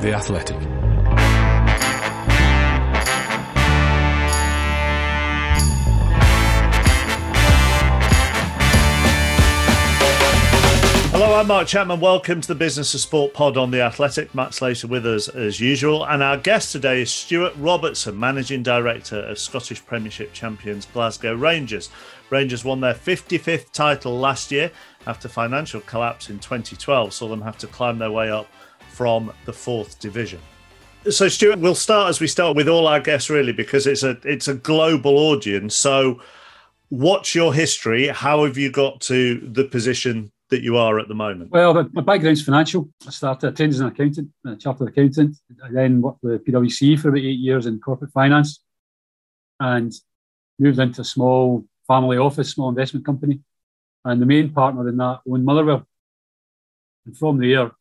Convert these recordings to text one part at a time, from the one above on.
The Athletic. Hello, I'm Mark Chapman. Welcome to the Business of Sport pod on The Athletic. Matt Slater with us as usual. And our guest today is Stewart Robertson, Managing Director of Scottish Premiership champions Glasgow Rangers. Rangers won their 55th title last year after financial collapse in 2012 saw them have to climb their way up from the fourth division. So, Stewart, we'll start as we start with all our guests, really, because it's a it's a global audience. So, what's your history? How have you got to the position that you are at the moment? Well, my background's financial. I started, trained as an accountant, a uh, chartered accountant. I then worked with PwC for about eight years in corporate finance and moved into a small family office, small investment company. And the main partner in that owned Motherwell. And from there,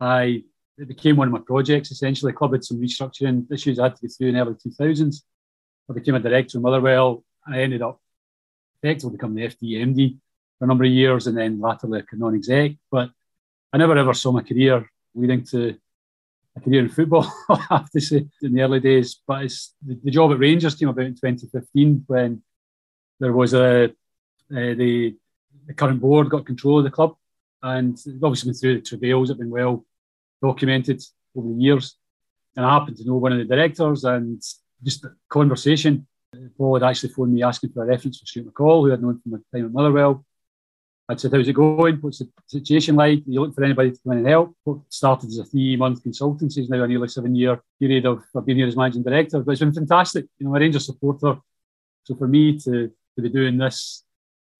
I it became one of my projects. Essentially, the club had some restructuring issues I had to get through in the early 2000s. I became a director of Motherwell. I ended up effectively becoming the FD MD for a number of years and then latterly a non-exec. But I never ever saw my career leading to a career in football, I have to say, in the early days. But the, the job at Rangers came about in 2015 when there was a, uh, the, the current board got control of the club. And obviously been through the travails have been well documented over the years. And I happened to know one of the directors and just a conversation. Paul had actually phoned me asking for a reference for Stuart McCall, who I'd known from my time at Motherwell. I said, How's it going? What's the situation like? Are you looking for anybody to come in and help? What started as a three month consultancy is now a nearly seven year period of I've been here as managing director. But it's been fantastic. You know, I'm a Rangers supporter. So for me to, to be doing this,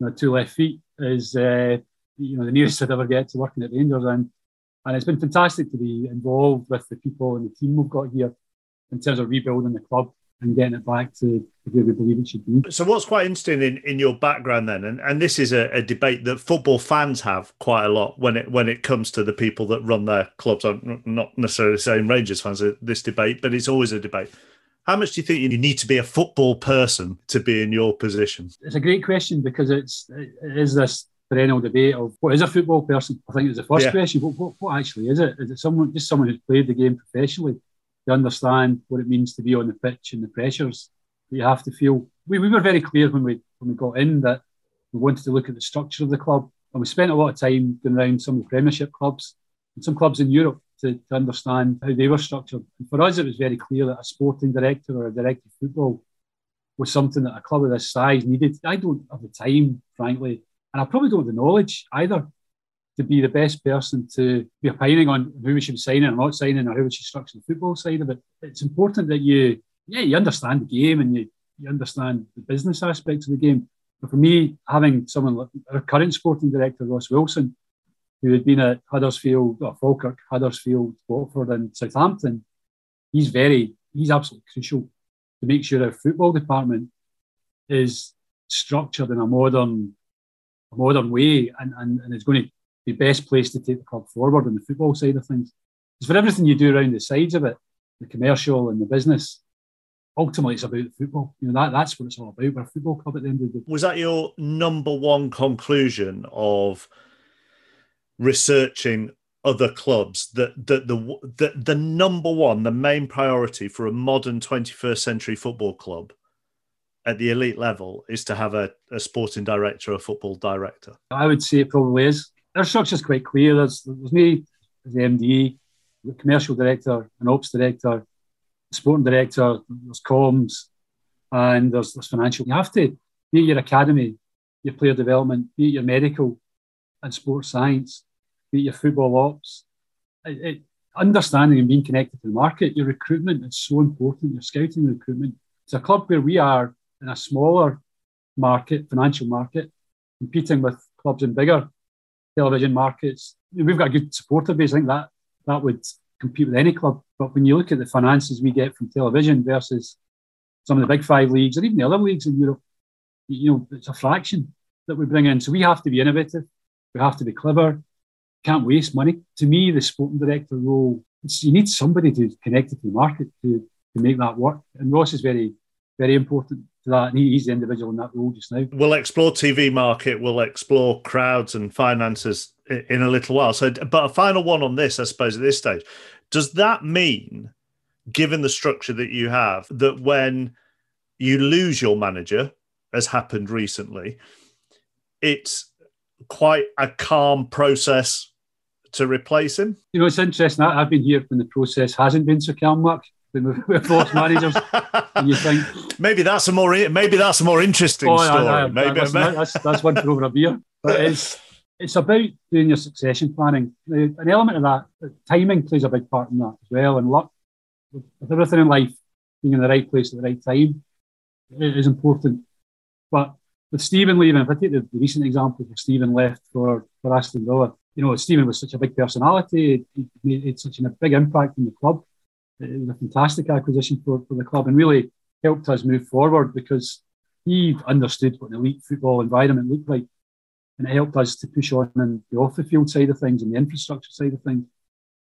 you know, two left feet is, uh, you know, the nearest I'd ever get to working at Rangers. And, and it's been fantastic to be involved with the people and the team we've got here in terms of rebuilding the club and getting it back to where we believe it should be. So, what's quite interesting in, in your background then, and, and this is a, a, debate that football fans have quite a lot when it when it comes to the people that run their clubs. I'm not necessarily saying Rangers fans this debate, but it's always a debate. How much do you think you need to be a football person to be in your position? It's a great question because it's it is this perennial debate of what is a football person. I think it's the first yeah. question. What, what, what actually is it? Is it someone just someone who's played the game professionally? to understand what it means to be on the pitch and the pressures that you have to feel. We, we were very clear when we when we got in that we wanted to look at the structure of the club, and we spent a lot of time going around some of the Premiership clubs and some clubs in Europe to, to understand how they were structured. And for us, it was very clear that a sporting director or a director of football was something that a club of this size needed. I don't have the time, frankly, and I probably don't have the knowledge either to be the best person to be opining on who we should be signing or not signing or how we should structure the football side of it. It's important that you, yeah, you understand the game and you, you understand the business aspects of the game. But for me, having someone like our current sporting director, Ross Wilson, who had been at Huddersfield, well, Falkirk, Huddersfield, Watford, and Southampton, he's very, he's absolutely crucial to make sure our football department is structured in a modern, a modern way and, and, and is going to be best placed to take the club forward on the football side of things. Because for everything you do around the sides of it, the commercial and the business, ultimately it's about football. You know, that, that's what it's all about. We're a football club at the end of the day. Was that your number one conclusion of researching other clubs that the, the the the number one, the main priority for a modern 21st century football club at the elite level is to have a, a sporting director, a football director? I would say it probably is structure is quite clear. There's, there's me as the MD, the commercial director, an ops director, sporting director, there's comms, and there's, there's financial. You have to be your academy, your player development, be your medical and sports science, your football ops. It, it, understanding and being connected to the market, your recruitment is so important, your scouting recruitment. It's a club where we are in a smaller market, financial market, competing with clubs in bigger television markets. We've got a good supporter base. I think that that would compete with any club. But when you look at the finances we get from television versus some of the big five leagues or even the other leagues in Europe, you know, it's a fraction that we bring in. So we have to be innovative. We have to be clever. Can't waste money. To me, the sporting director role, you need somebody to connect it to the market to, to make that work. And Ross is very, very important to that. And he, he's the individual in that role just now. We'll explore TV market. We'll explore crowds and finances in a little while. So, but a final one on this, I suppose, at this stage. Does that mean, given the structure that you have, that when you lose your manager, as happened recently, it's quite a calm process to replace him? You know, it's interesting. I've been here when the process hasn't been so calm, Mark. When we've lost managers, and you think maybe that's a more maybe that's a more interesting oh, story. I, I, maybe listen, that's that's one for over a beer. But it's it's about doing your succession planning. An element of that, timing plays a big part in that as well, and luck. With everything in life, being in the right place at the right time is important. But with Steven leaving, if I take the, recent example of Steven left for, for Aston Villa, you know, Steven was such a big personality, he made such a big impact in the club. It was a fantastic acquisition for, for the club and really helped us move forward because he understood what an elite football environment looked like. And it helped us to push on in the off the field side of things and the infrastructure side of things.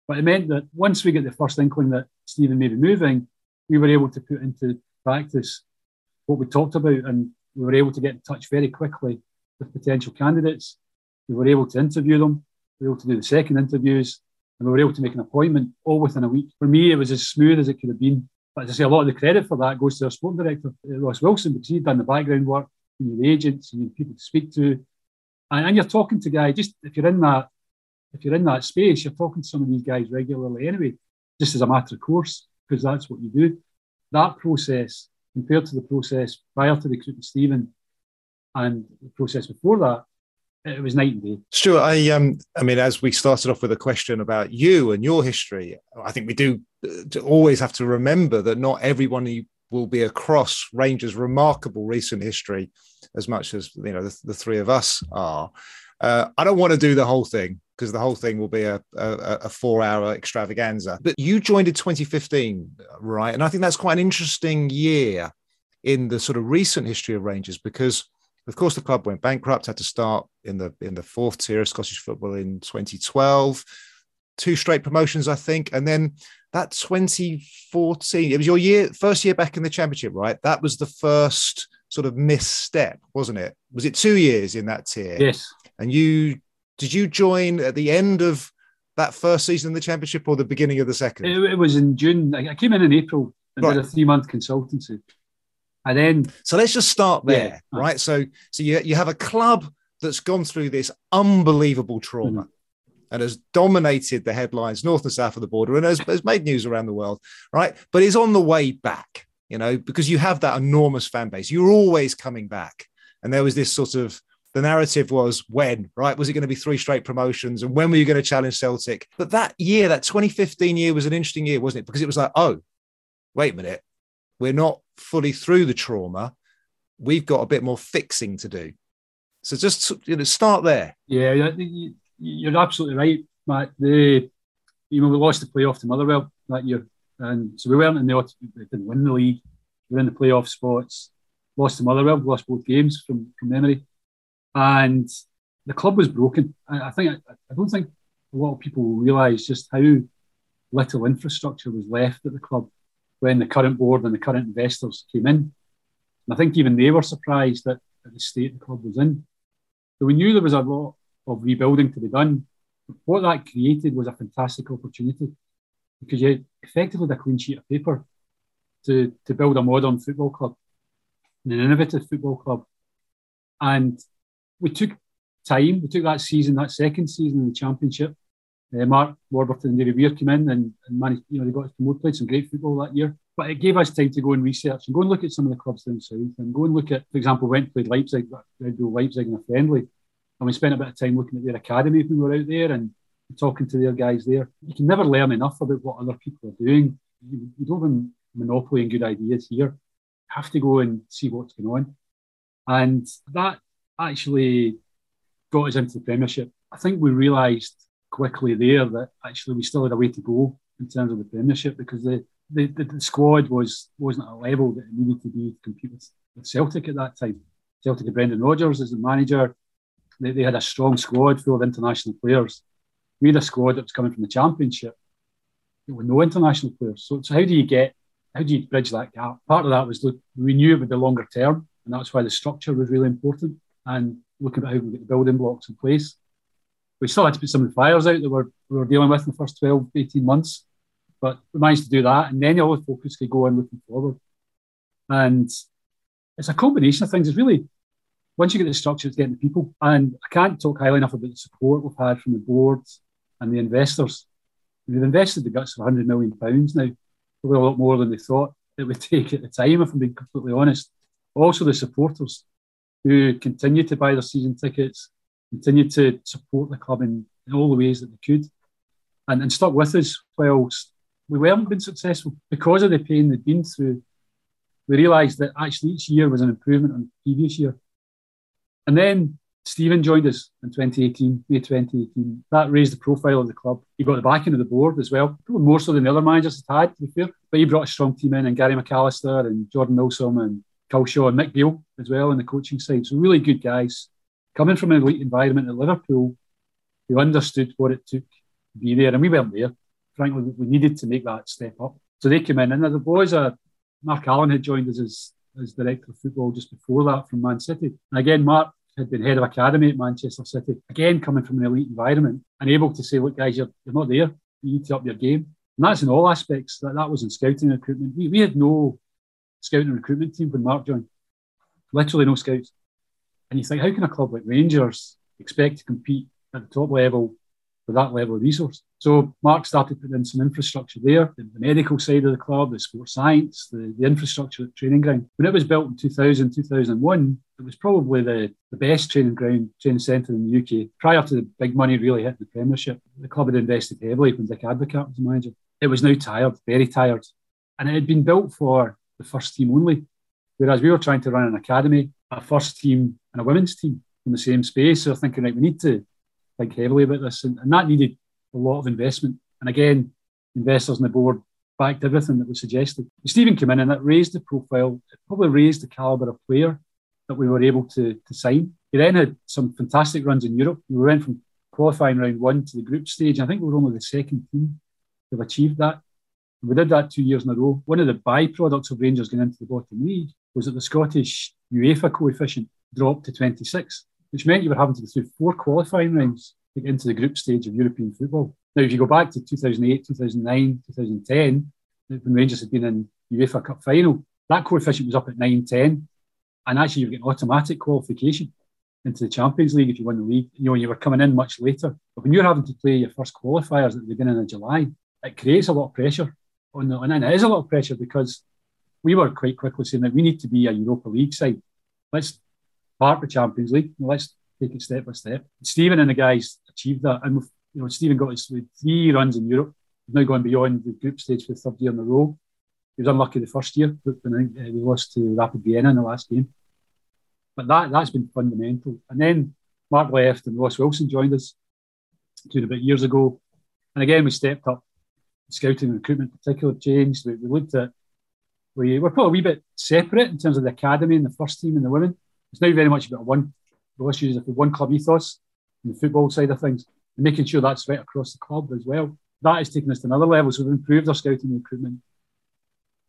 But it meant that once we get the first inkling that Steven may be moving, we were able to put into practice what we talked about, and we were able to get in touch very quickly with potential candidates. We were able to interview them. We were able to do the second interviews, and we were able to make an appointment all within a week. For me, it was as smooth as it could have been. But as I say, a lot of the credit for that goes to our sport director, uh, Ross Wilson, because he'd done the background work, you the agents, you knew people to speak to, and, and you're talking to guys. Just if you're in that, if you're in that space, you're talking to some of these guys regularly anyway, just as a matter of course, because that's what you do. That process compared to the process prior to recruiting Steven and the process before that, it was night and day. Stewart, I um, I mean, as we started off with a question about you and your history, I think we do uh, always have to remember that not everyone will be across Rangers' remarkable recent history as much as you know the, the three of us are. Uh, I don't want to do the whole thing because the whole thing will be a, a, a four hour extravaganza. But you joined in 2015, right? And I think that's quite an interesting year in the sort of recent history of Rangers because, of course, the club went bankrupt, had to start in the in the fourth tier of Scottish football in 2012, two straight promotions, I think, and then that 2014. It was your year, first year back in the championship, right? That was the first sort of misstep, wasn't it? Was it two years in that tier? Yes. And you did you join at the end of that first season in the championship or the beginning of the second? It, it was in June. I came in in April and right. did a three month consultancy. And then So let's just start there, yeah. right? So so you, you have a club that's gone through this unbelievable trauma. Mm-hmm. And has dominated the headlines north and south of the border and has, has made news around the world, right? But is on the way back, you know, because you have that enormous fan base. You're always coming back. And there was this sort of the narrative was when, right? Was it going to be three straight promotions? And when were you going to challenge Celtic? But that year, that 2015 year was an interesting year, wasn't it? Because it was like, oh, wait a minute, we're not fully through the trauma. We've got a bit more fixing to do. So just you know, start there. Yeah, you're absolutely right, Matt. The you know we lost the playoff to Motherwell that year, and so we weren't in the we didn't win the league. We were in the playoff spots. Lost to Motherwell. Lost both games from from memory and the club was broken. I, think I, don't think a lot of people realise just how little infrastructure was left at the club when the current board and the current investors came in. And I think even they were surprised at, the state the club was in. So we knew there was a lot of rebuilding to be done. What that created was a fantastic opportunity because you effectively had a clean sheet of paper to, to build a modern football club, an innovative football club. And we took time. We took that season, that second season in the championship. Uh, Mark Warburton and David Weir came in and, and managed, you know, they got us promoted, played some great football that year. But it gave us time to go and research and go and look at some of the clubs down south and go and look at, for example, went and played Leipzig, Red Bull Leipzig in a friendly. And we spent a bit of time looking at their academy when we were out there and talking to their guys there. You can never learn enough about what other people are doing. You, you don't have a monopoly good ideas here. You have to go and see what's going on. And that actually got us into the Premiership. I think we realised quickly there that actually we still had a way to go in terms of the Premiership because the, the, the, the squad was, wasn't at a level that it needed to be to compete with, with Celtic at that time. Celtic had Brendan Rodgers as the manager. They, they had a strong squad full of international players. We had a squad that was coming from the Championship with no international players. So, so how do you get, how do you bridge that gap? Part of that was look, we knew it would be longer term, and that's why the structure was really important. And looking at how we get the building blocks in place. We still had to put some of the fires out that we're, we were dealing with in the first 12, 18 months, but we managed to do that. And then all the focus could go on looking forward. And it's a combination of things. It's really, once you get the structure, it's getting the people. And I can't talk highly enough about the support we've had from the board and the investors. We've invested the guts of 100 million pounds now, probably a lot more than they thought it would take at the time, if I'm being completely honest. Also, the supporters who continued to buy their season tickets, continued to support the club in, in all the ways that they could, and, and stuck with us whilst we weren't been successful because of the pain they'd been through. We realised that actually each year was an improvement on the previous year. And then Steven joined us in 2018, May 2018. That raised the profile of the club. He got the backing of the board as well, probably more so than the other managers had, to be fair. But he brought a strong team in, and Gary McAllister and Jordan Milsom and Culshaw and Mick Beale as well in the coaching side. So really good guys coming from an elite environment at Liverpool who understood what it took to be there. And we weren't there. Frankly, we needed to make that step up. So they came in. And the boys are Mark Allen had joined us as, as director of football just before that from Man City. And again, Mark had been head of academy at Manchester City, again coming from an elite environment and able to say, look, guys, you're, you're not there. You need to up your game. And that's in all aspects. That, that was in scouting recruitment. We, we had no scouting and recruitment team when Mark joined. Literally no scouts. And you think, how can a club like Rangers expect to compete at the top level with that level of resource? So Mark started putting in some infrastructure there, the, medical side of the club, the sports science, the, the infrastructure at training ground. When it was built in 2000, 2001, it was probably the, the best training ground, training centre in the UK. Prior to the big money really hitting the Premiership, the club had invested heavily when Dick Advocaat was the manager. It was now tired, very tired. And it had been built for the first team only. Whereas we were trying to run an academy, a first team, and a women's team in the same space. So thinking, right, we need to think heavily about this. And, and that needed a lot of investment. And again, investors on the board backed everything that was suggested. Steven came in and that raised the profile, it probably raised the calibre of player that we were able to, to sign. He then had some fantastic runs in Europe. We went from qualifying round one to the group stage. I think we were only the second team to have achieved that. We did that two years in a row. One of the byproducts of Rangers going into the bottom league was that the Scottish UEFA coefficient dropped to 26, which meant you were having to go through four qualifying rounds to get into the group stage of European football. Now, if you go back to 2008, 2009, 2010, when Rangers had been in UEFA Cup final, that coefficient was up at 9, 10. And actually, you were getting automatic qualification into the Champions League if you won the league. You know, you were coming in much later. But when you're having to play your first qualifiers at the beginning of July, it creates a lot of pressure on the, and it is a lot of pressure because we were quite quickly saying that we need to be a Europa League side. Let's part the Champions League. Let's take it step by step. Steven and the guys achieved that, and you know Steven got his three runs in Europe. He's now going beyond the group stage for the third year in a row. He was unlucky the first year when uh, we lost to Rapid Vienna in the last game. But that that's been fundamental. And then Mark left and Ross Wilson joined us two and a bit years ago. And again, we stepped up scouting and recruitment in particular changed. We, we, looked at we were probably a wee bit separate in terms of the academy and the first team and the women. It's now very much about one. The issue is the one club ethos and the football side of things, and making sure that's right across the club as well. That has taken us to another level. So we've improved our scouting and recruitment.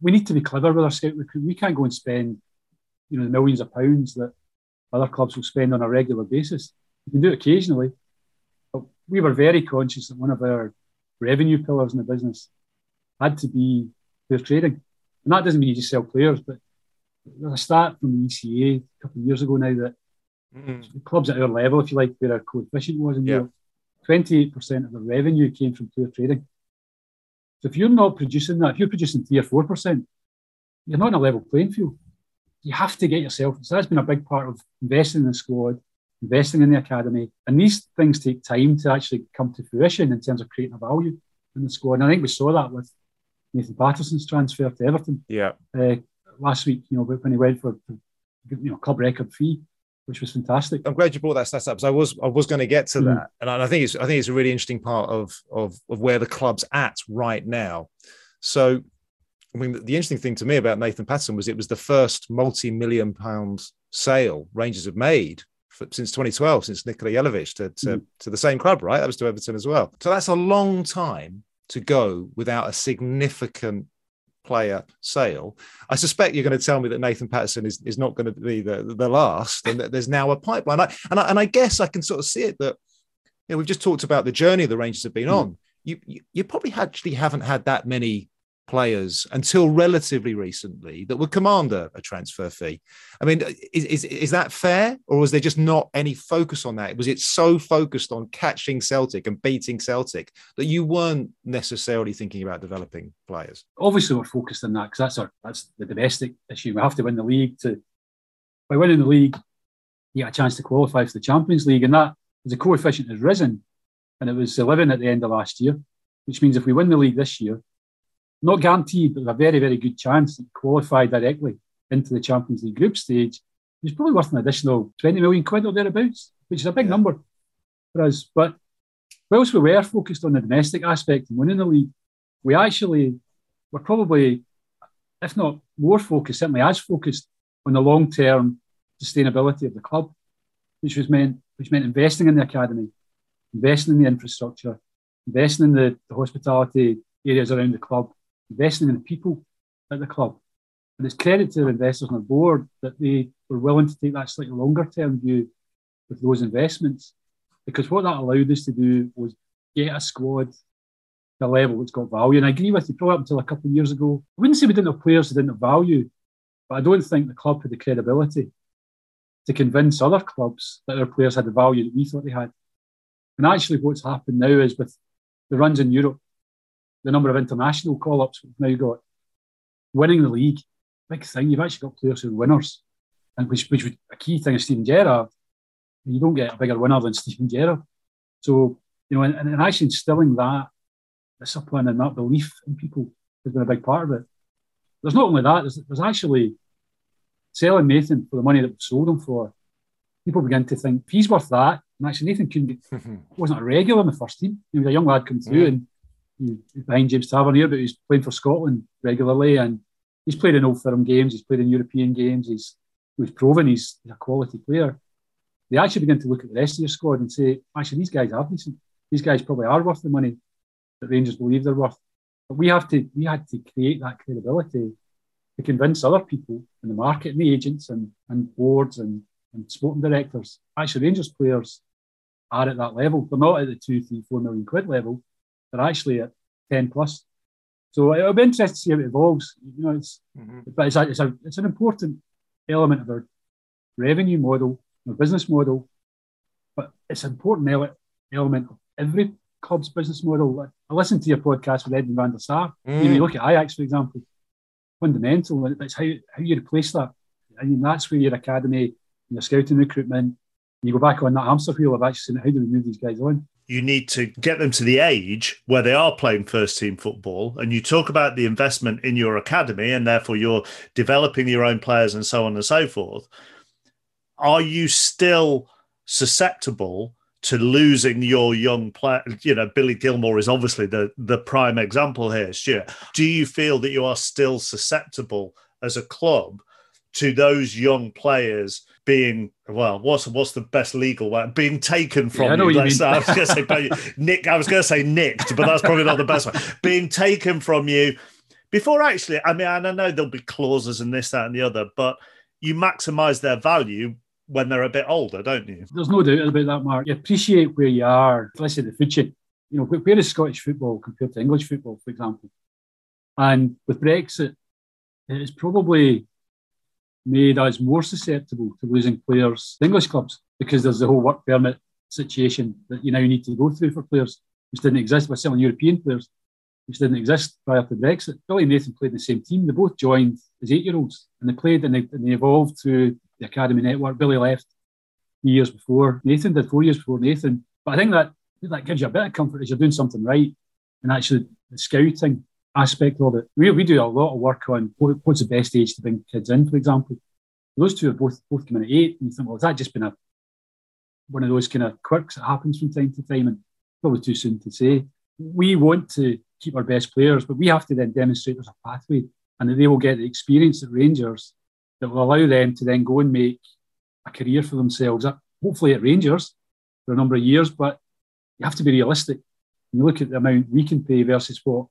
We need to be clever with our scout recruitment. We can't go and spend, you know, the millions of pounds that other clubs will spend on a regular basis. We can do it occasionally, but we were very conscious that one of our revenue pillars in the business had to be player trading. And that doesn't mean you just sell players, but there's a start from the ECA a couple of years ago now that mm-hmm. clubs at our level, if you like, where our coefficient was in yeah. Europe, 28% of the revenue came from player trading. So if you're not producing that, if you're producing 3 or 4%, you're not on a level playing field. You have to get yourself. So that's been a big part of investing in the squad, investing in the academy. And these things take time to actually come to fruition in terms of creating a value in the squad. And I think we saw that with Nathan Patterson's transfer to Everton. Yeah. Uh, last week, you know, when he went for, you know, club record fee. which was fantastic. I'm glad you brought that stats up. because I was I was going to get to mm. that, and I think it's I think it's a really interesting part of of of where the club's at right now. So, I mean, the interesting thing to me about Nathan Patterson was it was the first multi-million pound sale Rangers have made for, since 2012, since Nikola Jelavic to to, mm. to the same club, right? That was to Everton as well. So that's a long time to go without a significant player sale. I suspect you're going to tell me that Nathan Patterson is, is not going to be the, the last and that there's now a pipeline. I, and, I, and I guess I can sort of see it that you know, we've just talked about the journey the Rangers have been mm. on. You, you, you probably actually haven't had that many players until relatively recently that would command a, a transfer fee. I mean, is, is, is that fair, or was there just not any focus on that? Was it so focused on catching Celtic and beating Celtic that you weren't necessarily thinking about developing players? Obviously, we're focused on that because that's our that's the domestic issue. We have to win the league to by winning the league, you get a chance to qualify for the Champions League, and that the coefficient has risen, and it was 11 at the end of last year, which means if we win the league this year not guaranteed, but a very, very good chance to qualify directly into the Champions League group stage. It's probably worth an additional 20 million quid or thereabouts, which is a big yeah. number for us. But whilst we were focused on the domestic aspect and winning the league, we actually were probably, if not more focused, certainly as focused on the long term sustainability of the club, which was meant which meant investing in the academy, investing in the infrastructure, investing in the, the hospitality areas around the club, investing in the people at the club. And it's credit to the investors on the board that they were willing to take that slightly longer term view with those investments. Because what that allowed us to do was get a squad to a level that's got value. And I agree with you, probably up until a couple of years ago, I wouldn't say we didn't have players that didn't have value, but I don't think the club had the credibility to convince other clubs that their players had the value that we thought they had. And actually, what's happened now is with the runs in Europe, the number of international call ups we've now got. Winning the league, big thing. You've actually got players who are winners, and which which was a key thing of Steven Gerrard. You don't get a bigger winner than Steven Gerrard. So you know, and, and actually instilling that discipline and that belief in people has been a big part of it. There's not only that. There's, there's actually selling Nathan for the money that we sold him for. People begin to think he's worth that. And actually, Nathan couldn't get, wasn't a regular in the first team. He was a young lad come through, mm. and behind James Tavernier, but he's playing for Scotland regularly, and he's played in Old Firm games. He's played in European games. He's he's proven he's, a quality player. They actually begin to look at the rest of your squad and say, actually, these guys are decent. These guys probably are worth the money that Rangers believe they're worth. But we have to we had to create that credibility to convince other people in the market and the agents and, and boards and, and sporting directors. Actually, Rangers players are at that level. They're not at the two, three, four million quid level they're actually at 10 plus. So it'll be interesting to see how it evolves. You know, it's mm-hmm. but it's a, it's a it's an important element of our revenue model, our business model, but it's an important ele- element of every club's business model. I listened to your podcast with Edwin van der Sar. Mm. You, know, you look at Ajax, for example, fundamental. It's how how you replace that. I mean, that's where your academy, your scouting recruitment, you go back on that hamster wheel of actually saying, how do we move these guys on? You need to get them to the age where they are playing first team football. And you talk about the investment in your academy and therefore you're developing your own players and so on and so forth. Are you still susceptible to losing your young player? You know, Billy Gilmour is obviously the, the prime example here, Stewart. Do you feel that you are still susceptible as a club to those young players being well, what's what's the best legal way? Being taken from yeah, you. you I was going to say Nick. I was going to say nicked, but that's probably not the best one. Being taken from you before actually. I mean, and I know there'll be clauses and this, that, and the other, but you maximise their value when they're a bit older, don't you? There's no doubt about that, Mark. You appreciate where you are. Let's say the food chain. You know, where is Scottish football compared to English football, for example? And with Brexit, it's probably made us more susceptible to losing players to English clubs because there's the whole work permit situation that you now need to go through for players which didn't exist, with selling European players, which didn't exist prior to Brexit. Billy and Nathan played in the same team. They both joined as eight year olds and they played and they, and they evolved through the academy network. Billy left three years before Nathan did, four years before Nathan. But I think that that gives you a bit of comfort as you're doing something right and actually the scouting aspect of it. We, we do a lot of work on what, what's the best age to bring kids in, for example. Those two have both both come in at eight, and you think, well, has that just been a one of those kind of quirks that happens from time to time? And probably too soon to say. We want to keep our best players, but we have to then demonstrate there's a pathway and that they will get the experience at Rangers that will allow them to then go and make a career for themselves, hopefully at Rangers for a number of years. But you have to be realistic. When you look at the amount we can pay versus what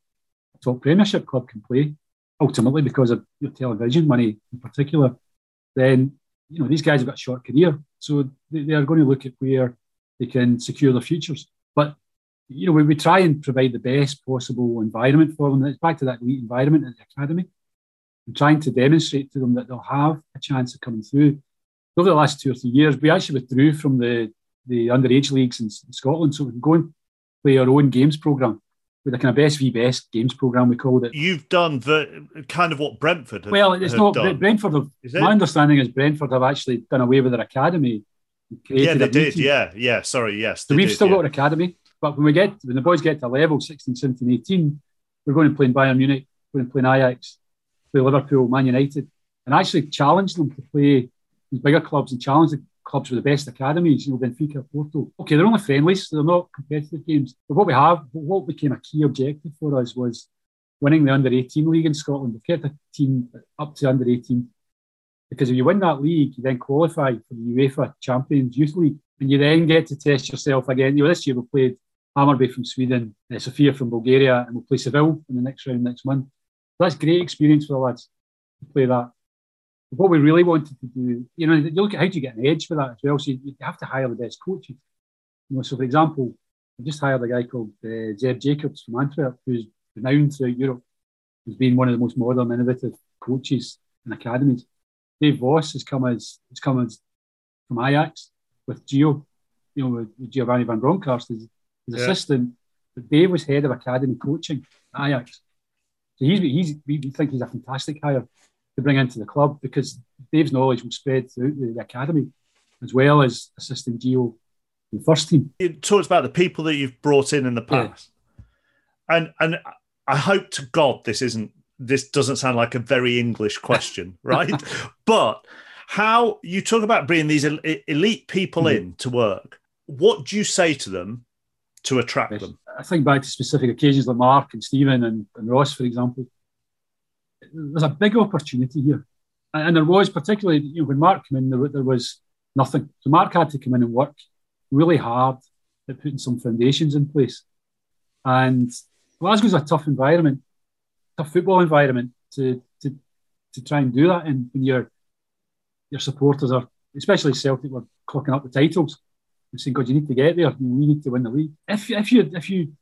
top Premiership club can play, ultimately because of your television money in particular, then you know these guys have got a short career, so they, they are going to look at where they can secure their futures. But you know, we, we try and provide the best possible environment for them. It's back to that elite environment at the academy and trying to demonstrate to them that they'll have a chance of coming through. Over the last two or three years, we actually withdrew from the, the underage leagues in, in Scotland, so we can go and play our own games program with a kind of best v best games program. We called it. You've done the kind of what Brentford. Have, well, it's not done. Brentford. Have, my understanding is Brentford have actually done away with their academy. Yeah, they did. Yeah, yeah. Sorry, yes. So we've did, still yeah. got an academy, but when we get when the boys get to level 16, 17, 18, we're going to play in Bayern Munich, we're going to play in Ajax, play Liverpool, Man United, and actually challenge them to play these bigger clubs and challenge the clubs with the best academies, you know, Benfica, Porto. Okay, they're only friendlies, so they're not competitive games. But what we have, what became a key objective for us was winning the under 18 league in Scotland. We've kept a team up to under 18 because if you win that league, you then qualify for the UEFA Champions Youth League, and you then get to test yourself again. You know, this year we played Hammarby from Sweden, uh, Sofia from Bulgaria, and we'll play Seville in the next round next month. So that's great experience for the lads to play that. What we really wanted to do, you know, you look at how do you get an edge for that as well. So you, you have to hire the best coaches. You know, so for example, I just hired a guy called uh, Zeb Jacobs from Antwerp, who's renowned throughout Europe, who's been one of the most modern, innovative coaches and academies. Dave Vos has come as has come as from Ajax with Gio, you know, with Giovanni van Bronckhorst, his, his yeah. assistant. But Dave was head of academy coaching at Ajax. So he's, he's we think he's a fantastic hire to bring into the club because Dave's knowledge will spread throughout the, the academy as well as assisting Gio in the first team. You talked about the people that you've brought in in the past, yeah. and and I hope to God this isn't this doesn't sound like a very English question, right? but how you talk about bringing these elite people mm-hmm. in to work. What do you say to them to attract them? I think back to specific occasions like Mark and Steven and, and Ross, for example. There's a big opportunity here. And there was, particularly you know, when Mark came in, there, there was nothing. So Mark had to come in and work really hard at putting some foundations in place. And Glasgow's a tough environment tough football environment to to to try and do that. And when your your supporters are, especially Celtic, were clocking up the titles and saying, "God, you need to get there. We need to win the league." If you if you if you,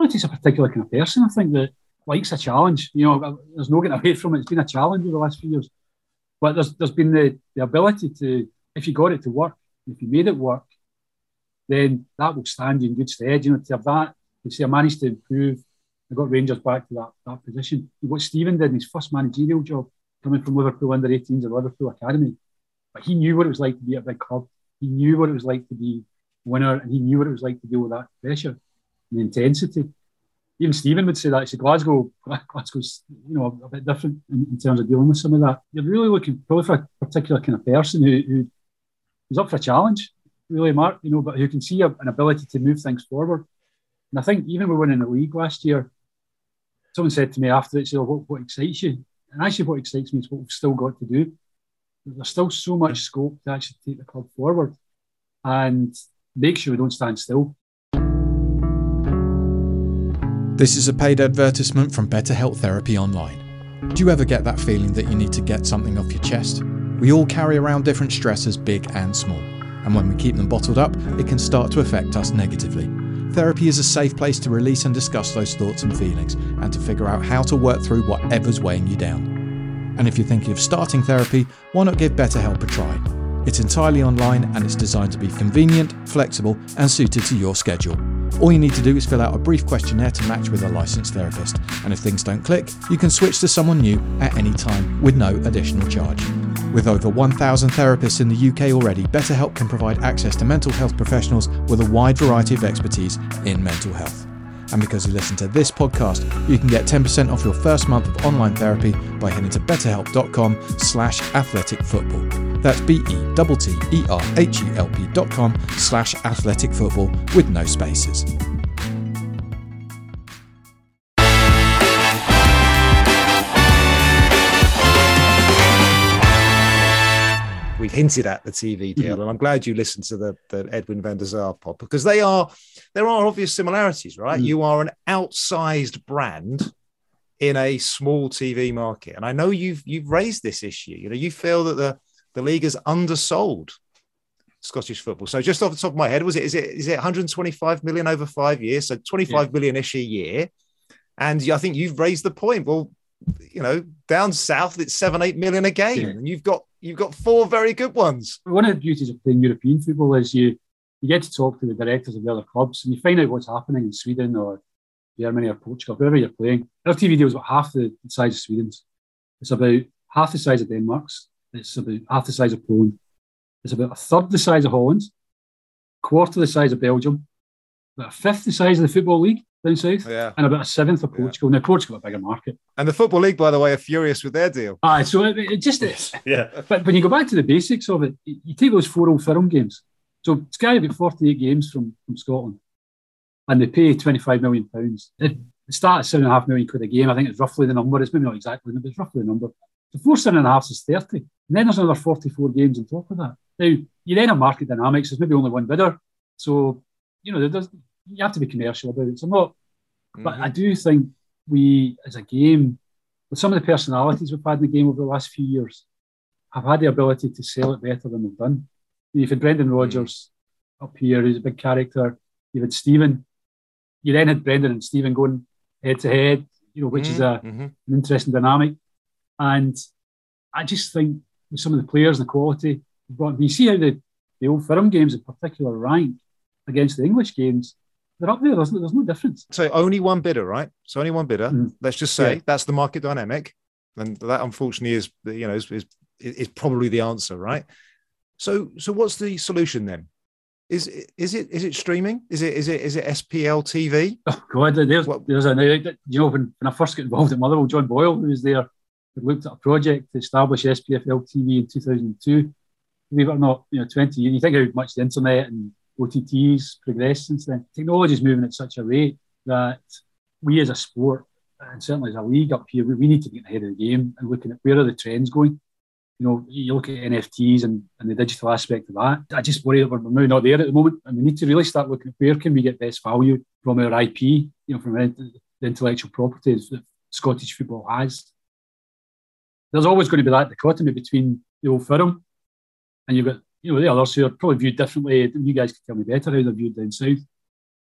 it's a particular kind of person. I think that likes a challenge. You know, there's no getting away from it. It's been a challenge over the last few years, but there's there's been the the ability to, if you got it to work, if you made it work, then that will stand you in good stead. You know, to have that, to say I managed to improve I got Rangers back to that, that position. What Steven did in his first managerial job, coming from Liverpool under 18s and Liverpool Academy, but he knew what it was like to be at a big club. He knew what it was like to be winner, and he knew what it was like to deal with that pressure and intensity. Even Steven would say that. He said Glasgow, Glasgow's you know a bit different in, in, terms of dealing with some of that. You're really looking probably for a particular kind of person who, who who's up for a challenge, really, Mark. You know, but who can see a, an ability to move things forward. And I think even we won in the league last year, someone said to me after it, "So what, what excites you?" And actually, what excites me is what we've still got to do. There's still so much scope to actually take the club forward and make sure we don't stand still. This is a paid advertisement from Better Health Therapy Online. Do you ever get that feeling that you need to get something off your chest? We all carry around different stressors, big and small, and when we keep them bottled up, it can start to affect us negatively. Therapy is a safe place to release and discuss those thoughts and feelings and to figure out how to work through whatever's weighing you down. And if you're thinking of starting therapy, why not give BetterHelp a try? It's entirely online and it's designed to be convenient, flexible, and suited to your schedule. All you need to do is fill out a brief questionnaire to match with a licensed therapist, and if things don't click, you can switch to someone new at any time with no additional charge. With over 1,000 therapists in the UK already, BetterHelp can provide access to mental health professionals with a wide variety of expertise in mental health. And because you listen to this podcast, you can get 10% off your first month of online therapy by heading to betterhelp.com slash athletic football. That's B-E-T-T-E-R-H-E-L-P dot com slash athletic football with no spaces. We hinted at the TV deal, mm-hmm. and I'm glad you listened to the, the Edwin van der Sar pod because they are there are obvious similarities, right? Mm. You are an outsized brand in a small TV market, and I know you've you've raised this issue. You know, you feel that the the league has undersold Scottish football. So just off the top of my head, was it is it is it 125 million over five years? So 25 yeah. million ish a year. And I think you've raised the point. Well, you know, down south it's seven, eight million a game, yeah. and you've got you've got four very good ones. One of the beauties of playing European football is you you get to talk to the directors of the other clubs and you find out what's happening in Sweden or Germany or Portugal, wherever you're playing. Our TV deal is about half the size of Sweden's. It's about half the size of Denmark's. It's about half the size of Poland. It's about a third the size of Holland, quarter the size of Belgium, about a fifth the size of the Football League down south, yeah. and about a seventh of Portugal. Yeah. Now, Portugal a bigger market. And the Football League, by the way, are furious with their deal. Ah, so it, it just is. yeah. But when you go back to the basics of it, you take those four old firm games. So Sky have got 48 games from, from Scotland, and they pay 25 million pounds. It starts at seven and a half million quid a game. I think it's roughly the number. It's maybe not exactly, the but it's roughly the number. The four seven and a half is 30. And then there's another 44 games on top of that. Now, you then have market dynamics. There's maybe only one bidder. So, you know, there's, you have to be commercial about it. So I'm not, mm-hmm. but I do think we, as a game, with some of the personalities we've had in the game over the last few years, have had the ability to sell it better than we've done. You've had Brendan Rodgers mm-hmm. up here, who's a big character. You've had Steven. You then had Brendan and Steven going head to head, you know, which mm-hmm. is a, mm-hmm. an interesting dynamic. And I just think with some of the players and the quality, but you see how the, the old firm games in particular rank against the English games, they're up there. There's, there's no difference. So only one bidder, right? So only one bidder. Mm. Let's just say yeah. that's the market dynamic, and that unfortunately is you know is, is is probably the answer, right? So so what's the solution then? Is is it is it streaming? Is it is it is it SPL TV? Oh God, there's, there's a you know when, when I first got involved at Motherwell, John Boyle, who was there, looked at a project to establish SPFL TV in 2002 believe it or not, you know, 20 years, you think how much the internet and OTTs progressed since then. Technology is moving at such a rate that we as a sport, and certainly as a league up here, we, we need to get ahead of the game and looking at where are the trends going. You know, you look at NFTs and, and the digital aspect of that. I just worry that we're now not there at the moment, and we need to really start looking at where can we get best value from our IP, you know, from the intellectual properties that Scottish football has. There's always going to be that dichotomy between the old firm and you've got you know the others who are probably viewed differently. You guys can tell me better how they're viewed down south.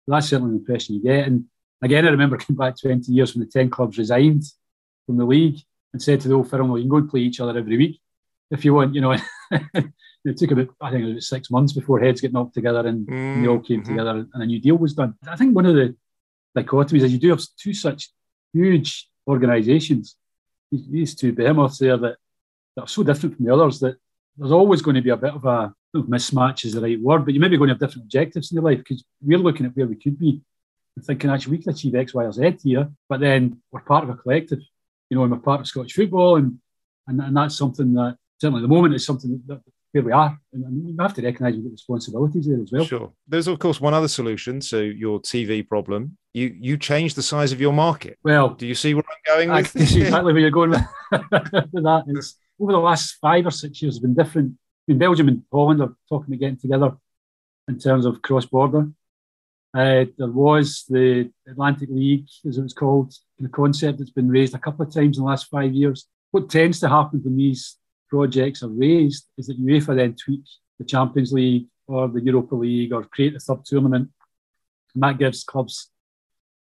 But that's certainly the impression you get. And again, I remember coming back 20 years when the 10 clubs resigned from the league and said to the old firm, well, you can go and play each other every week if you want, you know. it took about, I think it was six months before heads get knocked together and, mm-hmm. they all came mm-hmm. together and a new deal was done. I think one of the dichotomies is you do have two such huge organisations, these two behemoths there that, that are so different from the others that there's always going to be a bit of a mismatch is the right word, but you maybe going to have different objectives in your life because we're looking at where we could be and thinking actually we can achieve X, Y, or Z here, but then we're part of a collective, you know, and we're part of Scottish football, and and, and that's something that certainly at the moment is something that, where we are, and, we have to recognise we've got responsibilities there as well. Sure. There's of course one other solution. to your TV problem, you you change the size of your market. Well, do you see where I'm going? I see exactly where you're going with, with that. It's, over the last five or six years have been different. I mean, Belgium and Holland are talking about getting together in terms of cross border. Uh, there was the Atlantic League, as it was called, the concept that's been raised a couple of times in the last five years. What tends to happen when these projects are raised is that UEFA then tweak the Champions League or the Europa League or create a third tournament. And that gives clubs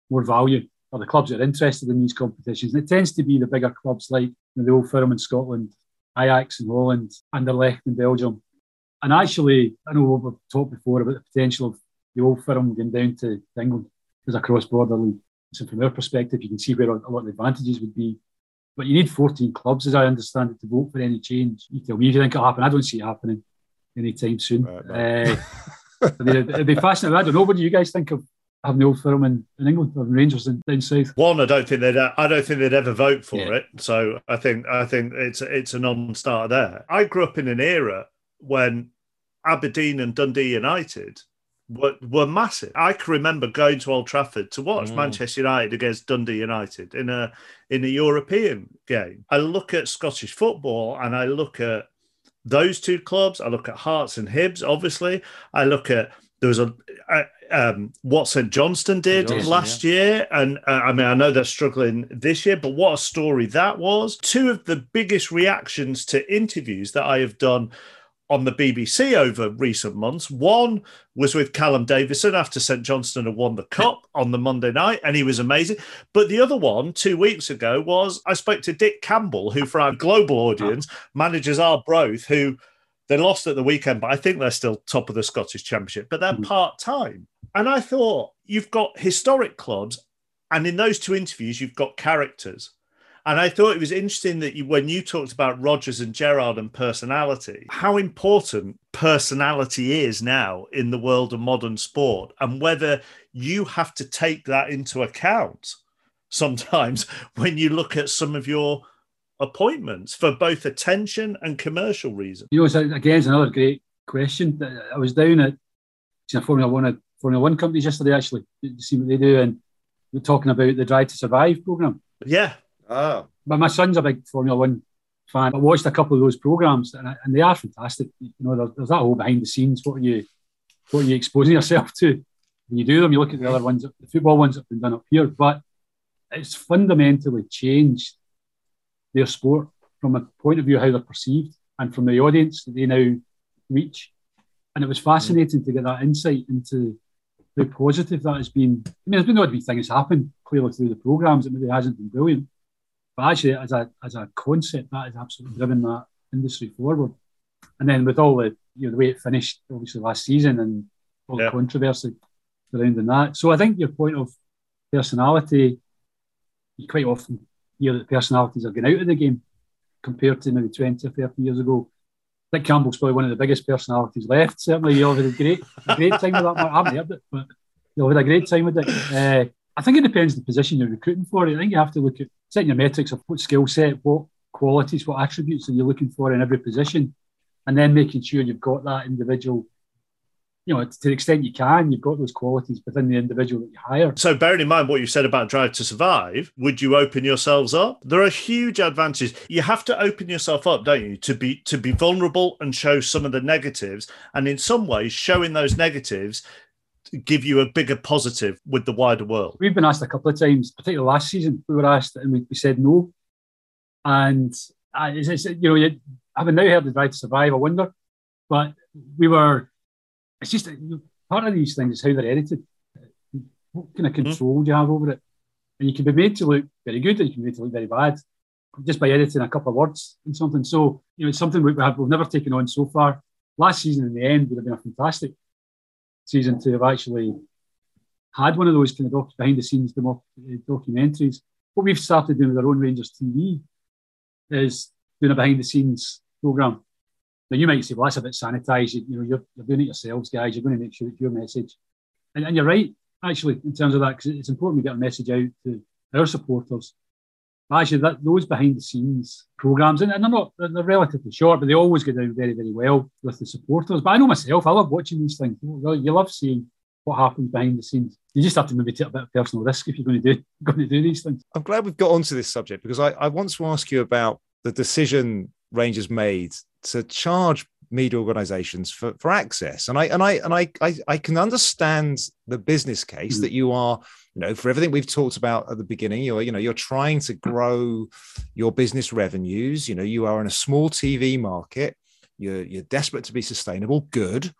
more value or the clubs that are interested in these competitions. And it tends to be the bigger clubs like the Old Firm in Scotland, Ajax in Holland, and the Anderlecht in Belgium. And actually, I know we've talked before about the potential of the Old Firm going down to England as a cross-border league. So from our perspective, you can see where a lot of the advantages would be. But you need 14 clubs, as I understand it, to vote for any change. You tell me if you think it'll happen. I don't see it happening anytime soon. Right, uh, it'd be fascinating. I don't know. What do you guys think of having the old firm in, in England, having Rangers in, down south. One, I don't think they'd. I don't think they'd ever vote for yeah. it. So I think I think it's it's a non-starter there. I grew up in an era when Aberdeen and Dundee United were, were massive. I can remember going to Old Trafford to watch mm. Manchester United against Dundee United in a in a European game. I look at Scottish football and I look at those two clubs. I look at Hearts and Hibs. Obviously, I look at there was a, a um, what St Johnstone did Johnson, last yeah. year, and uh, I mean I know they're struggling this year, but what a story that was! Two of the biggest reactions to interviews that I have done on the BBC over recent months. One was with Callum Davidson after St Johnstone had won the cup on the Monday night, and he was amazing. But the other one, two weeks ago, was I spoke to Dick Campbell, who for our global audience manages our Arbroath, who they lost at the weekend, but I think they're still top of the Scottish Championship, but they're mm. part time. And I thought you've got historic clubs, and in those two interviews, you've got characters. And I thought it was interesting that you, when you talked about Rodgers and Gerrard and personality, how important personality is now in the world of modern sport, and whether you have to take that into account sometimes when you look at some of your appointments for both attention and commercial reasons. You know, again, it's another great question. I was down at Formula One Formula One companies yesterday actually to see what they do, and we're talking about the Drive to Survive program. Yeah, Oh. But my son's a big Formula One fan. I watched a couple of those programs, and, and they are fantastic. You know, there's, there's, that whole behind the scenes. What are you, what are you exposing yourself to when you do them? You look at the other ones, the football ones that have been done up here, but it's fundamentally changed their sport from a point of view how they're perceived and from the audience that they now reach. And it was fascinating mm. to get that insight into how positive that has been. I mean, there's been odd things happen clearly through the programs. It maybe hasn't been brilliant, but actually, as a as a concept, that has absolutely driven that industry forward. And then with all the you know the way it finished, obviously last season and all yeah. the controversy surrounding that. So I think your point of personality, you quite often hear that personalities are getting out of the game compared to maybe 20 or 30 years ago. Dick Campbell's probably one of the biggest personalities left. Certainly, you'll have had a great, great time with that. I haven't heard it, but you'll have had a great time with it. Uh, I think it depends the position you're recruiting for. I think you have to look at setting your metrics of what skill set, what qualities, what attributes are you looking for in every position, and then making sure you've got that individual. You know, to the extent you can, you've got those qualities within the individual that you hire. So, bearing in mind what you said about Drive to Survive, would you open yourselves up? There are huge advantages. You have to open yourself up, don't you, to be to be vulnerable and show some of the negatives, and in some ways, showing those negatives give you a bigger positive with the wider world? We've been asked a couple of times, particularly last season, we were asked and we, we said no. And uh, it's, it's, you know, you, having now heard the drive to survive, I wonder, but we were. It's just part of these things is how they're edited. What kind of hmm. control mm-hmm. do you have over it? And you can be made to look very good, and you can be made to look very bad, just by editing a couple of words and something. So you know, it's something we have, we've never taken on so far. Last season, in the end, would have been a fantastic season to have actually had one of those kind of doc- behind the scenes documentaries. What we've started doing with our own Rangers TV is doing a behind the scenes program. Now you might say, well, that's a bit sanitized. You, you know, you're, you're doing it yourselves, guys. You're going to make sure it's your message. And, and you're right, actually, in terms of that, because it's important we get a message out to our supporters. Actually, that, those behind the scenes programs, and, and they're not they're, they're, relatively short, but they always go down very, very well with the supporters. But I know myself, I love watching these things. You love seeing what happens behind the scenes. You just have to maybe take a bit of personal risk if you're going to do going to do these things. I'm glad we've got onto this subject because I, I want to ask you about the decision Rangers made to charge media organizations for, for access. And I and I and I I, I can understand the business case mm. that you are, you know, for everything we've talked about at the beginning, you're, you know, you're trying to grow your business revenues. You know, you are in a small TV market, you're you're desperate to be sustainable, good.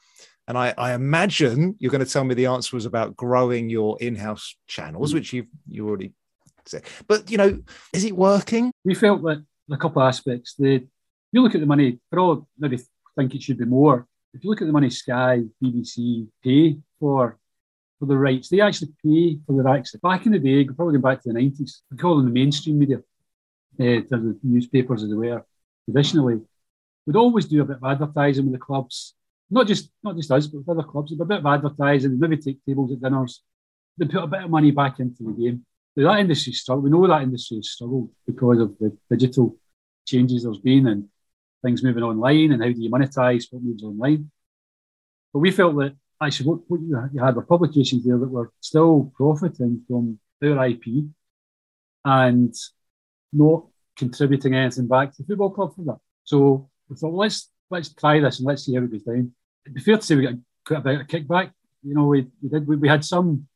And I, I imagine you're going to tell me the answer was about growing your in-house channels, mm. which you've you already said. But you know, is it working? We felt that a couple of aspects. The you look at the money, for all maybe think it should be more. If you look at the money Sky, BBC pay for for the rights, they actually pay for the rights. Back in the day, probably going back to the nineties, we call them the mainstream media, uh, the newspapers as they were traditionally, would always do a bit of advertising with the clubs. Not just not just us, but with other clubs, a bit of advertising, maybe take tables at dinners, they put a bit of money back into the game. That industry struggled. We know that industry has struggled because of the digital changes there's been and things moving online and how do you monetize what moves online. But we felt that actually what, what you had were publications there that were still profiting from their IP and not contributing anything back to the football club for that. So we thought, well, let's let's try this and let's see how it goes down. It'd be fair to say we got quite a bit of kickback. You know, we, we did we, we had some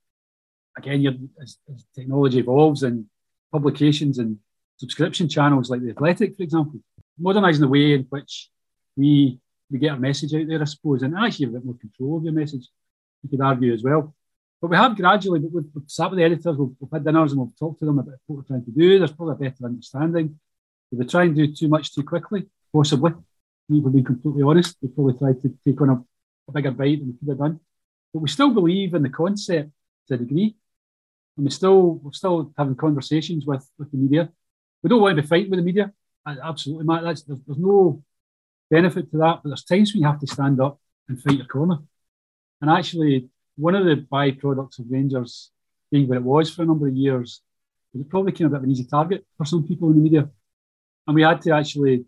again as, as technology evolves and publications and subscription channels like the Athletic, for example, modernising the way in which we we get our message out there, I suppose, and actually have a bit more control of your message. You could argue as well. But we have gradually, but we've, we've sat with the editors, we've, we've, had dinners and we've talked to them about what we're trying to do. There's probably a better understanding. If we try and do too much too quickly, possibly, if we're being completely honest, they probably tried to take on a, a bigger bite than we could have done. But we still believe in the concept to a degree. And we still, we're still having conversations with, with the media. We don't want to be fighting with the media. Absolutely, Matt. That's, there's, there's no benefit to that, but there's times when you have to stand up and fight your corner. And actually, one of the byproducts of Rangers being what it was for a number of years it probably became a bit of an easy target for some people in the media. And we had to actually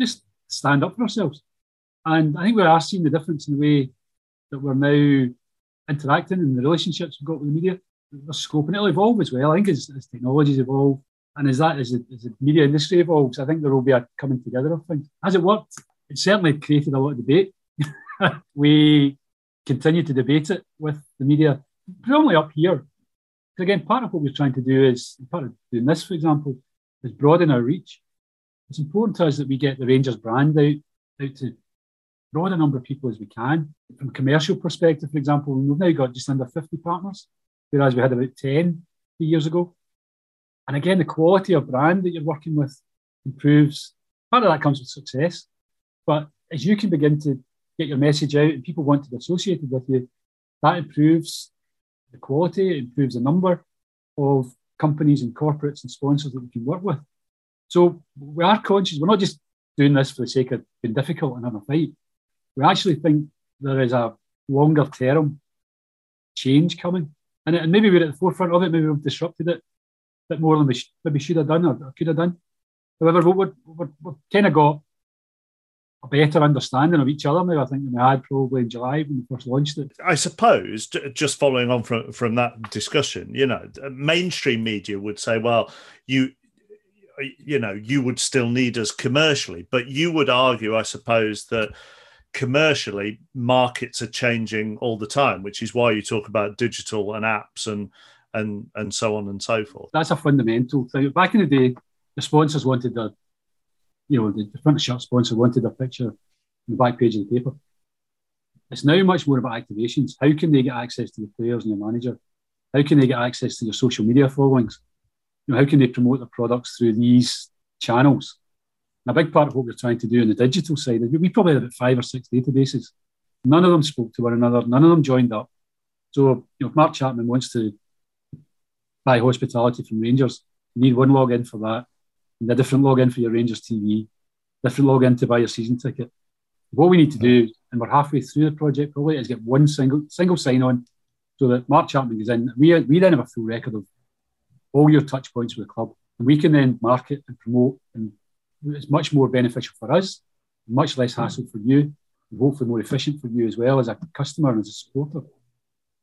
just stand up for ourselves. And I think we are seeing the difference in the way that we're now interacting and the relationships we've got with the media. There's scope and it'll evolve as well. I think as, as technologies evolve and as that as the, as the media industry evolves, I think there will be a coming together of things. Has it worked? It certainly created a lot of debate. we continue to debate it with the media, predominantly up here. Again, part of what we're trying to do is, part of doing this, for example, is broaden our reach. It's important to us that we get the Rangers brand out, out to broad a number of people as we can. From a commercial perspective, for example, we've now got just under 50 partners, whereas we had about 10 years ago. And again, the quality of brand that you're working with improves. Part of that comes with success. But as you can begin to get your message out and people want to be associated with you, that improves the quality, it improves the number of companies and corporates and sponsors that we can work with. So we are conscious, we're not just doing this for the sake of being difficult and having a fight. We actually think there is a longer term change coming. And, maybe we're at the forefront of it, maybe we've disrupted it bit more than we sh- maybe should have done or, could have done. However, we've, we've, we've kind of got a better understanding of each other now, I think, than we had probably in July when we first launched it. I suppose, just following on from, from that discussion, you know, mainstream media would say, well, you you know, you would still need us commercially, but you would argue, I suppose, that commercially markets are changing all the time, which is why you talk about digital and apps and and and so on and so forth. That's a fundamental thing. Back in the day, the sponsors wanted a you know, the, front shirt sponsor wanted a picture on the back page of the paper. It's now much more about activations. How can they get access to the players and the manager? How can they get access to your social media followings? You know, how can they promote their products through these channels? And a big part of what we're trying to do on the digital side is we probably had about five or six databases. None of them spoke to one another. None of them joined up. So, you know, if Mark Chapman wants to buy hospitality from Rangers, you need one login for that and a different login for your Rangers TV, different login to buy your season ticket. What we need to do, and we're halfway through the project probably, is get one single single sign on so that Mark Chapman goes in. We, we then have a full record of all your touch points with the club. And we can then market and promote, and it's much more beneficial for us, much less hassle for you, and hopefully more efficient for you as well as a customer and as a supporter.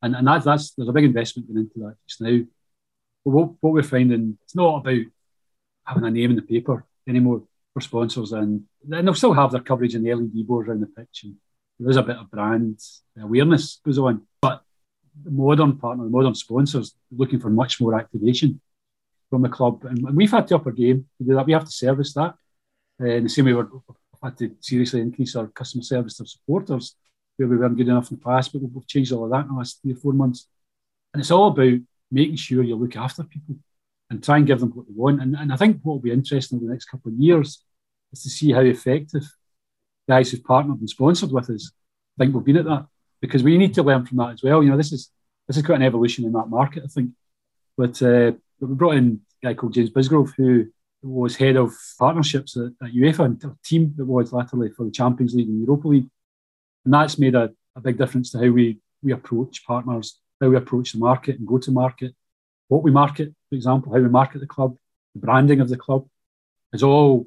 And, and that, that's there's a big investment going into that just now. What, what we're finding, it's not about having a name in the paper anymore for sponsors, and, and they'll still have their coverage in the LED boards around the pitch, and there is a bit of brand awareness goes on. But the modern partner, the modern sponsors, looking for much more activation from the club, and we've had to up our game to do that. We have to service that uh, in the same way we've had to seriously increase our customer service to supporters where we weren't good enough in the past, but we've changed all of that in the last three or four months. And it's all about making sure you look after people and try and give them what they want. And, and I think what will be interesting over the next couple of years is to see how effective guys who've partnered and sponsored with us think we've been at that. Because we need to learn from that as well. You know, this is this is quite an evolution in that market, I think. But, uh, but we brought in a guy called James Bisgrove, who was head of partnerships at, at UEFA and a team that was latterly for the Champions League and Europa League. And that's made a, a big difference to how we, we approach partners how we approach the market and go to market, what we market, for example, how we market the club, the branding of the club, has all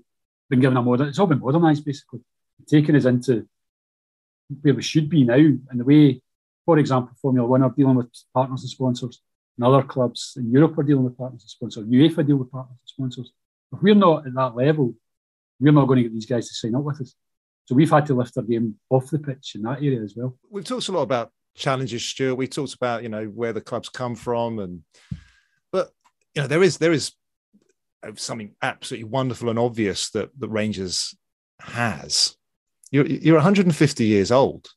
been given a modern. It's all been modernised basically, taking us into where we should be now, and the way, for example, Formula One are dealing with partners and sponsors, and other clubs in Europe are dealing with partners and sponsors. UEFA deal with partners and sponsors. If we're not at that level, we're not going to get these guys to sign up with us. So we've had to lift our game off the pitch in that area as well. We've talked a lot about challenges, Stewart. We talked about you know where the clubs come from, and but you know there is there is uh, something absolutely wonderful and obvious that the Rangers has. You're you're 150 years old,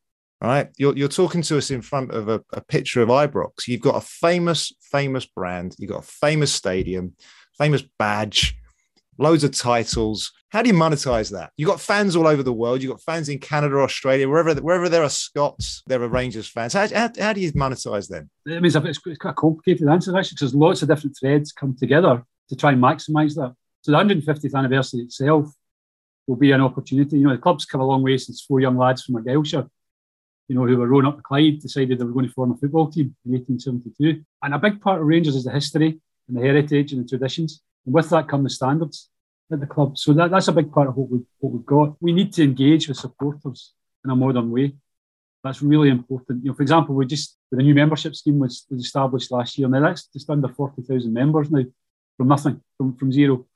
right? You're you're talking to us in front of a, a picture of Ibrox. You've got a famous famous brand. You've got a famous stadium, famous badge loads of titles. How do you monetize that? You've got fans all over the world. You've got fans in Canada, Australia, wherever wherever there are Scots, there are Rangers fans. How, how, how do you monetize them? I mean, it's, it's quite a complicated answer, actually, because lots of different threads come together to try and maximise that. So the 150th anniversary itself will be an opportunity. You know, the club's come a long way since four young lads from Argyllshire, you know, who were rowing up the Clyde, decided they were going to form a football team in 1872. And a big part of Rangers is the history and the heritage and the traditions. With that come the standards at the club. So that, that's a big part of what, we, what we've got. We need to engage with supporters in a modern way. That's really important. You know, for example, we just the new membership scheme was, was established last year. Now that's just under forty thousand members now, from nothing, from from zero.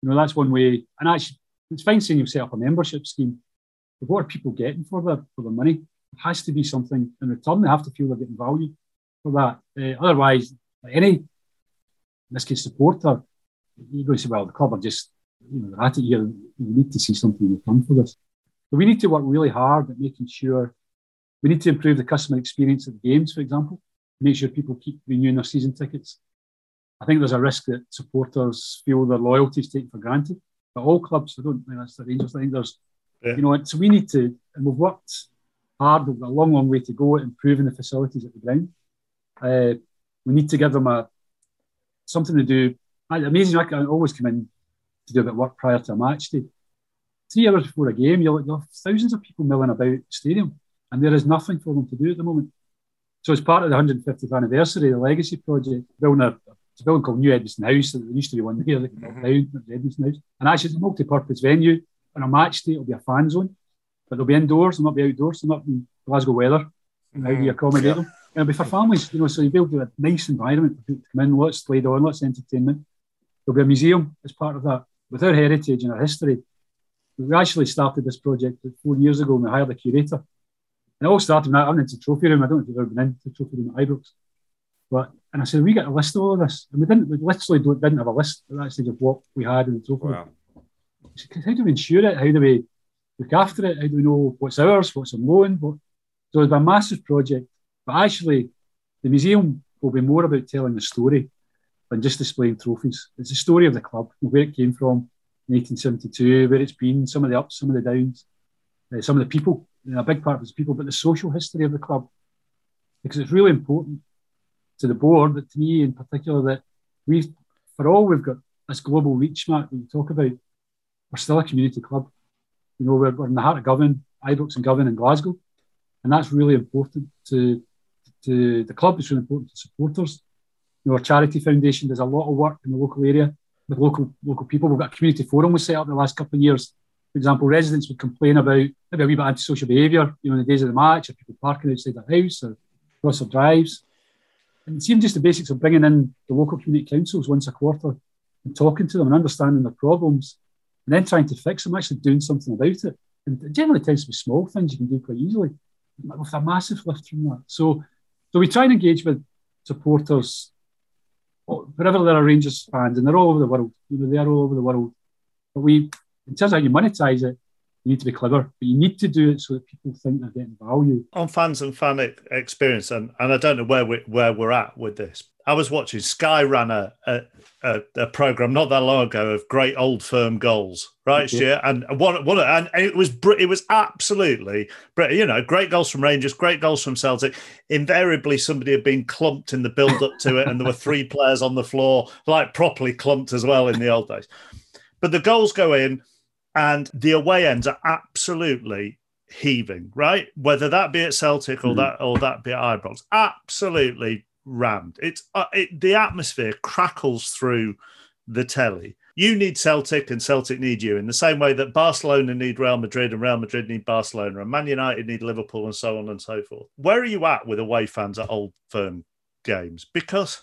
You know, that's one way. And actually, it's fine saying you set up a membership scheme, but what are people getting for their for their money? It has to be something in return. They have to feel they're getting value for that. Uh, otherwise, any in this case supporter you're going to say, well, the club are just, you know, they're at it here. We need to see something in return for this. But we need to work really hard at making sure we need to improve the customer experience at the games, for example, make sure people keep renewing their season tickets. I think there's a risk that supporters feel their loyalty is taken for granted. But all clubs, I don't think that's the Rangers. I think there's, yeah. you know, so we need to, and we've worked hard. We've got a long, long way to go at improving the facilities at the ground. Uh, we need to give them a something to do amazing. I can always come in to do a bit of work prior to a match day. Three hours before a game, you'll, you'll have thousands of people milling about the stadium, and there is nothing for them to do at the moment. So, as part of the 150th anniversary, the Legacy Project, building a, it's a building called New Edmiston House. There used to be one here that mm-hmm. down, Edmiston House. And actually, it's a multi purpose venue. On a match day, it'll be a fan zone, but they'll be indoors, they'll not be outdoors, they'll not be Glasgow weather. Mm-hmm. How do you accommodate yeah. them? It'll be for families, you know, so you'll be able to have a nice environment for people to come in, lots laid on, lots of entertainment. There'll be a museum as part of that. With our heritage and our history, we actually started this project four years ago and we hired a curator. And it all started with that. I'm into trophy room. I don't know if you've ever been into the trophy room at Ibrox. But and I said, we got a list of all of this. And we didn't we literally don't, didn't have a list at that stage of what we had in the trophy wow. room. Said, how do we ensure it? How do we look after it? How do we know what's ours, what's on loan? What... So it's a massive project. But actually, the museum will be more about telling the story than just displaying trophies. It's the story of the club, where it came from in 1872, where it's been, some of the ups, some of the downs, uh, some of the people. You know, a big part of it's people, but the social history of the club, because it's really important to the board, but to me in particular, that we, for all we've got this global reach, Matt, that you talk about, we're still a community club. You know, we're, we're in the heart of Govan, Ibrox and Govan in Glasgow, and that's really important to to the club. It's really important to supporters you know, our charity foundation does a lot of work in the local area with local local people. We've got a community forum we set up the last couple of years. For example, residents would complain about maybe a wee bit antisocial behaviour, you know, in the days of the match, or people parking outside their house or across their drives. And it seemed just the basics of bringing in the local community councils once a quarter and talking to them and understanding their problems and then trying to fix them, actually doing something about it. And it generally tends to be small things you can do quite easily with a massive lift from that. So, so we try and engage with supporters wherever there are Rangers fans, and they're all over the world. You know, they are all over the world. But we, in terms of how you monetize it, you need to be clever, but you need to do it so that people think they're getting value on fans and fan experience. And and I don't know where we where we're at with this. I was watching Sky ran a a, a, a program not that long ago of great old firm goals, right, okay. And one one and it was it was absolutely you know great goals from Rangers, great goals from Celtic. Invariably, somebody had been clumped in the build up to it, and there were three players on the floor, like properly clumped as well in the old days. But the goals go in and the away ends are absolutely heaving, right? Whether that be at Celtic or Mhm. that or that be at Ibrox, absolutely rammed. It's uh, it, the atmosphere crackles through the telly. You need Celtic, and Celtic need you in the same way that Barcelona need Real Madrid, and Real Madrid need Barcelona, and Man United need Liverpool, and so on and so forth. Where are you at with away fans at Old Firm games? Because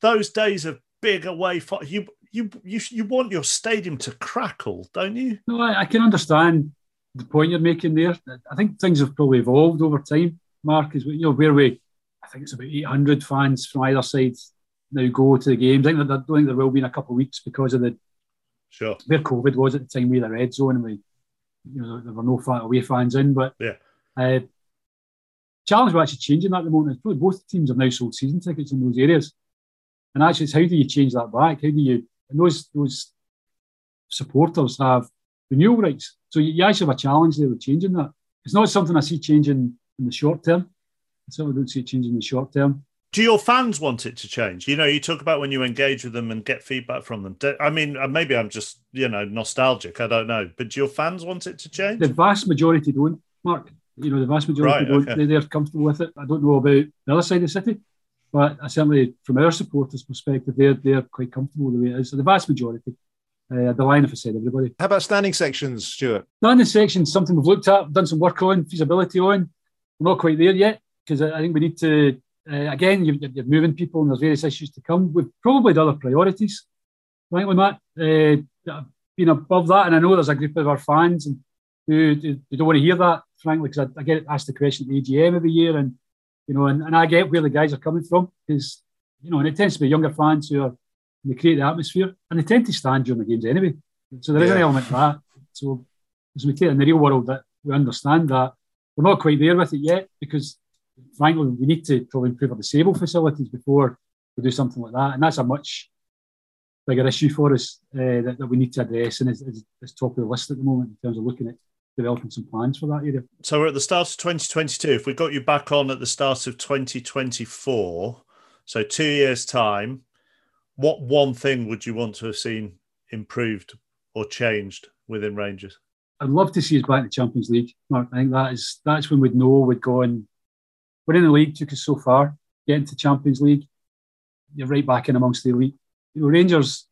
those days of big away, you you you you want your stadium to crackle, don't you? No, I, I can understand the point you're making there. I think things have probably evolved over time, Mark, is you know where we I think it's about 800 fans from either side now go to the games. I think that- I don't think there will be in a couple of weeks because of the Sure. where COVID was at the time. We had a red zone and we, you know, there were no fan, away fans in. But Yeah. uh, challenge we're actually changing that at the moment. It's probably both teams have now sold season tickets in those areas, and actually, it's how do you change that back? How do you? And those those supporters have renewal rights, so you, you actually have a challenge there with changing that. It's not something I see changing in the short term. I certainly don't see it changing in the short term. Do your fans want it to change? You know, you talk about when you engage with them and get feedback from them. Do- I mean, uh, maybe I'm just, you know, nostalgic. I don't know. But do your fans want it to change? The vast majority don't, Mark. You know, the vast majority Right, don't. okay. They, they're comfortable with it. I don't know about the other side of the city, but I certainly, from our supporters' perspective, they're they're quite comfortable the way it is. So the vast majority. Uh, the line, if I said everybody. How about standing sections, Stewart? Landing section, something we've looked at, done some work on, feasibility on. We're not quite there yet because I think we need to. Uh, again, you're, you're moving people, and there's various issues to come. We've probably had other priorities, frankly, Matt. Uh, that been above that, and I know there's a group of our fans and who, who who don't want to hear that, frankly, because I, I get asked the question at the AGM every year, and you know, and, and I get where the guys are coming from because you know, and it tends to be younger fans who are they create the atmosphere, and they tend to stand during the games anyway. So there is an element of that. So as we take in the real world, that we understand that we're not quite there with it yet because, frankly, we need to probably improve our disabled facilities before we do something like that, and that's a much bigger issue for us uh, that, that we need to address, and it's, it's, it's top of the list at the moment in terms of looking at developing some plans for that area. So we're at the start of 2022. If we got you back on at the start of 2024, so two years' time, what one thing would you want to have seen improved or changed within Rangers? I'd love to see us back in the Champions League, Mark. I think that is that's when we'd know we'd gone. Winning the league took us so far. Getting to Champions League, you're right back in amongst the elite. You know, Rangers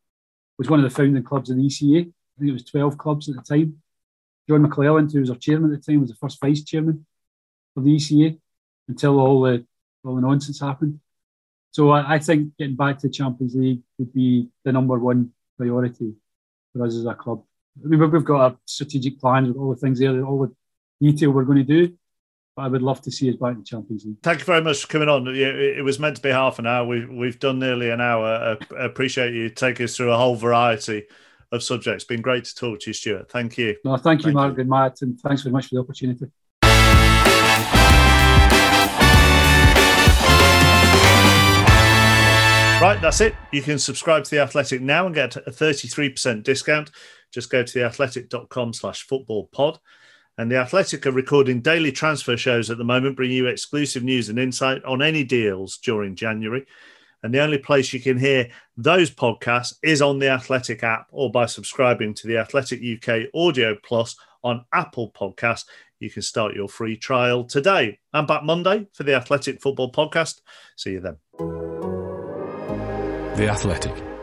was one of the founding clubs of the ECA. I think it was 12 clubs at the time. John McClelland, who was our chairman at the time, was the first vice chairman of the ECA until all the all the nonsense happened. So I, I think getting back to the Champions League would be the number one priority for us as a club. I mean, we've- got our strategic plans with all the things there, all the detail we're going to do. But I would love to see us back in the Champions League. Thank you very much for coming on. It was meant to be half an hour. We've, we've done nearly an hour. I appreciate you taking us through a whole variety of subjects. Been great to talk to you, Stewart. Thank you. No, thank you, Thank you. and Matt, and thanks very much for the opportunity. Right, that's it. You can subscribe to The Athletic now and get a 33% discount. Just go to theathletic.com slash football pod. And The Athletic are recording daily transfer shows at the moment, bringing you exclusive news and insight on any deals during January. And the only place you can hear those podcasts is on the Athletic app or by subscribing to the Athletic UK Audio Plus on Apple Podcasts. You can start your free trial today. I'm back Monday for the Athletic Football Podcast. See you then. The Athletic.